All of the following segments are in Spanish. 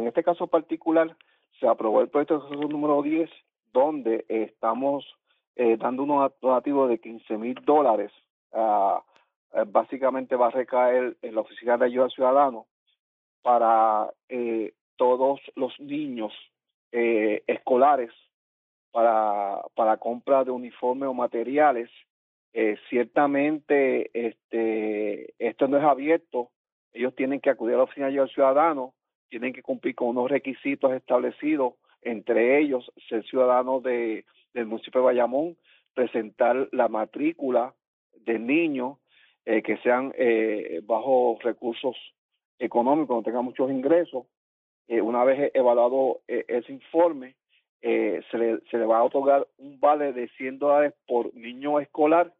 en este caso particular se aprobó el proyecto de resolución número 10, donde estamos eh, dando unos donativos de 15 mil dólares. ah, eh, básicamente va a recaer en la Oficina de Ayuda al Ciudadano para eh, todos los niños eh, escolares para, para compra de uniformes o materiales. Eh, ciertamente este, esto no es abierto, ellos tienen que acudir a la Oficina de Ayuda al Ciudadano, tienen que cumplir con unos requisitos establecidos, entre ellos ser ciudadano de, del municipio de Bayamón, presentar la matrícula del niño, eh, que sean eh, bajo recursos económicos, no tengan muchos ingresos. Eh, una vez evaluado eh, ese informe, eh, se, le, se le va a otorgar un vale de 100 dólares por niño escolar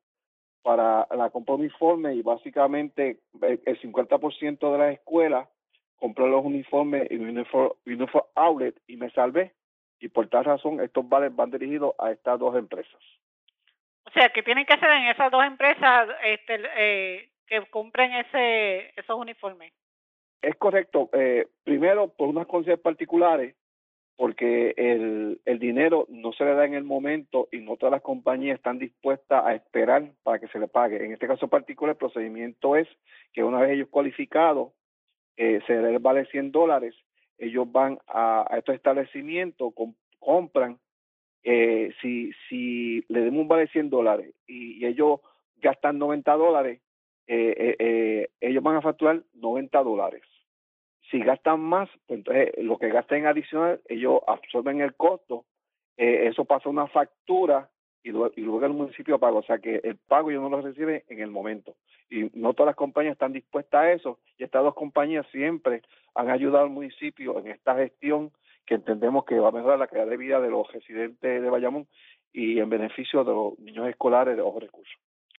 para la compra de uniforme y básicamente el, el 50% de las escuelas compró los uniformes en Uniform, Uniform Outlet y me salvé. Y por tal razón, estos vales van dirigidos a estas dos empresas. O sea, que tienen que ser en esas dos empresas este, eh, que compren ese, esos uniformes. Es correcto. Eh, primero, por unas condiciones particulares, porque el, el dinero no se le da en el momento y no todas las compañías están dispuestas a esperar para que se le pague. En este caso particular, el procedimiento es que una vez ellos cualificados, eh, se les vale 100 dólares, ellos van a, estos establecimientos, com- compran, eh, si, si le demos un vale de 100 dólares y, y ellos gastan 90 dólares, eh, eh, eh, ellos van a facturar 90 dólares. Si gastan más, pues entonces lo que gasten adicional, ellos absorben el costo, eh, eso pasa a una factura y, luego- luego el municipio paga. O sea que el pago ellos no lo reciben en el momento. Y no todas las compañías están dispuestas a eso. Y estas dos compañías siempre han ayudado al municipio en esta gestión que entendemos que va a mejorar la calidad de vida de los residentes de Bayamón y en beneficio de los niños escolares de bajos recursos.